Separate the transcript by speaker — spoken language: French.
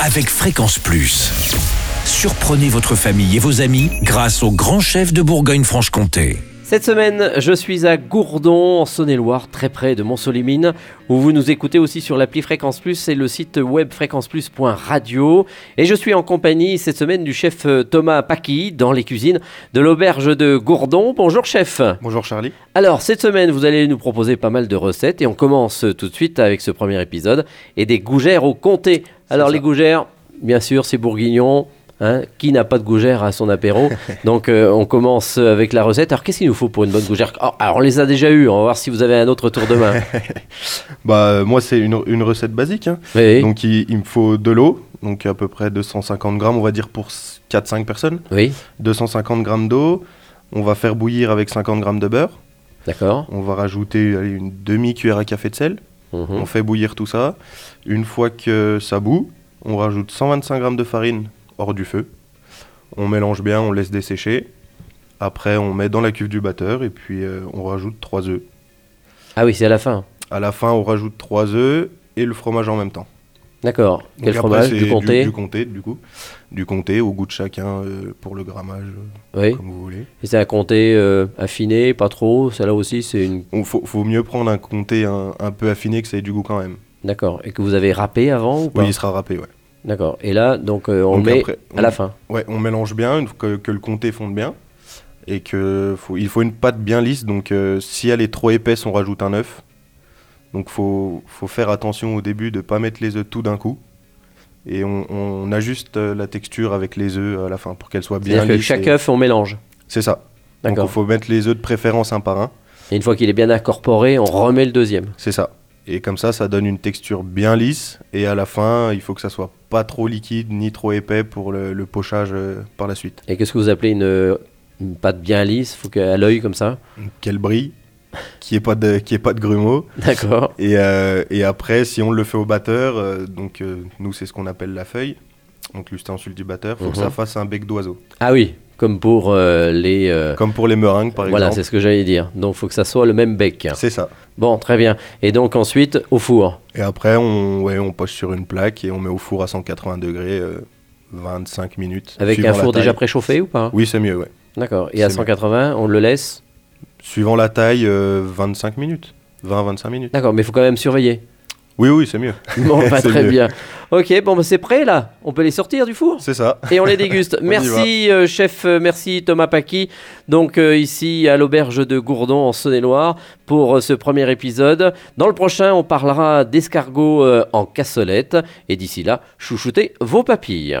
Speaker 1: avec Fréquence Plus. Surprenez votre famille et vos amis grâce au grand chef de Bourgogne-Franche-Comté.
Speaker 2: Cette semaine, je suis à Gourdon, en Saône-et-Loire, très près de Montsolimine, où vous nous écoutez aussi sur l'appli Fréquence Plus et le site web fréquenceplus.radio. Et je suis en compagnie cette semaine du chef euh, Thomas Paqui dans les cuisines de l'auberge de Gourdon. Bonjour chef.
Speaker 3: Bonjour Charlie.
Speaker 2: Alors, cette semaine, vous allez nous proposer pas mal de recettes et on commence tout de suite avec ce premier épisode et des gougères au comté. Alors, les gougères, bien sûr, c'est bourguignon. Hein, qui n'a pas de gougère à son apéro Donc euh, on commence avec la recette. Alors qu'est-ce qu'il nous faut pour une bonne gougère Oh, Alors on les a déjà eu. On va voir si vous avez un autre tour de main.
Speaker 3: Bah euh, moi c'est une, une recette basique. hein.
Speaker 2: Oui.
Speaker 3: Donc il, il me faut de l'eau, donc à peu près 250 grammes, on va dire pour 4-5 personnes.
Speaker 2: Oui.
Speaker 3: 250 grammes d'eau. On va faire bouillir avec 50 grammes de beurre.
Speaker 2: D'accord.
Speaker 3: On va rajouter allez, une demi-cuillère à café de sel.
Speaker 2: Mhm.
Speaker 3: On fait bouillir tout ça. Une fois que ça bout, on rajoute 125 grammes de farine hors du feu. On mélange bien, on laisse dessécher. Après, on met dans la cuve du batteur et puis euh, on rajoute 3 œufs.
Speaker 2: Ah oui, c'est à la fin.
Speaker 3: À la fin, on rajoute 3 œufs et le fromage en même temps.
Speaker 2: D'accord. Quel
Speaker 3: après,
Speaker 2: fromage Du comté
Speaker 3: du, comté, du coup. Du comté, au goût de chacun euh, pour le grammage, euh,
Speaker 2: Oui.
Speaker 3: comme vous voulez.
Speaker 2: Et c'est un comté euh, affiné, pas trop. Celle-là aussi, c'est une.
Speaker 3: Il faut, faut mieux prendre un comté un, un peu affiné que ça ait du goût quand même.
Speaker 2: D'accord. Et que vous avez râpé avant ou pas
Speaker 3: Oui, il sera râpé, ouais.
Speaker 2: D'accord. Et là, donc euh, on
Speaker 3: Donc
Speaker 2: le met
Speaker 3: après,
Speaker 2: à la fin.
Speaker 3: Ouais, on mélange bien, que, que le comté fonde bien. Et que faut, il faut une pâte bien lisse, donc si elle est trop épaisse, on rajoute un œuf. Donc faut, faut faire attention au début de ne pas mettre les œufs tout d'un coup. Et on, on ajuste euh, la texture avec les œufs à la fin pour qu'elle soit bien
Speaker 2: C'est-à-dire que
Speaker 3: lisse.
Speaker 2: chaque
Speaker 3: et-
Speaker 2: œuf, on mélange.
Speaker 3: C'est ça. Donc il faut mettre les œufs de préférence un par un.
Speaker 2: Et une fois qu'il est bien incorporé, on remet le deuxième.
Speaker 3: C'est ça. Et comme ça, ça donne une texture bien lisse. Et à la fin, il faut que ça soit pas trop liquide ni trop épais pour le, le pochage euh, par la suite.
Speaker 2: Et qu'est-ce que vous appelez une, une pâte bien lisse? Faut qu'à l'œil comme ça.
Speaker 3: Qu'elle brille, n'y ait, pas de- qu'il y ait pas de grumeaux.
Speaker 2: D'accord.
Speaker 3: Et, euh, et après, si on le fait au batteur, euh, donc euh, nous, c'est ce qu'on appelle la feuille. Donc l'ustensile du batteur, il faut que
Speaker 2: Mhm.
Speaker 3: ça fasse un bec d'oiseau.
Speaker 2: Ah oui, comme pour les.
Speaker 3: Comme pour les meringues, par
Speaker 2: voilà, c'est
Speaker 3: exemple.
Speaker 2: ce que j'allais dire. Donc, il faut que ça soit le même bec.
Speaker 3: C'est ça.
Speaker 2: Bon, très bien. Et donc, ensuite, au four.
Speaker 3: Et après, on, ouais, on poche sur une plaque et on met au four à 180 degrés, euh, 25 minutes.
Speaker 2: Avec un four déjà préchauffé ou pas?
Speaker 3: Oui, c'est mieux, ouais.
Speaker 2: D'accord. Et à
Speaker 3: C'est
Speaker 2: 180, on le laisse
Speaker 3: Suivant la taille, euh, 25 minutes. 20-25 minutes.
Speaker 2: D'accord, mais il faut quand même surveiller.
Speaker 3: Oui, oui, c'est mieux.
Speaker 2: Bon,
Speaker 3: C'est
Speaker 2: très
Speaker 3: mieux.
Speaker 2: bien. Ok, bon, bah, c'est prêt là. On peut les sortir du four
Speaker 3: C'est ça.
Speaker 2: et on les déguste.
Speaker 3: On
Speaker 2: merci euh, chef, euh, merci Thomas Paqui. Donc euh, ici à l'auberge de Gourdon en Saône-et-Loire pour euh, ce premier épisode. Dans le prochain, on parlera d'escargots euh, en cassolette et d'ici là, chouchoutez vos papilles.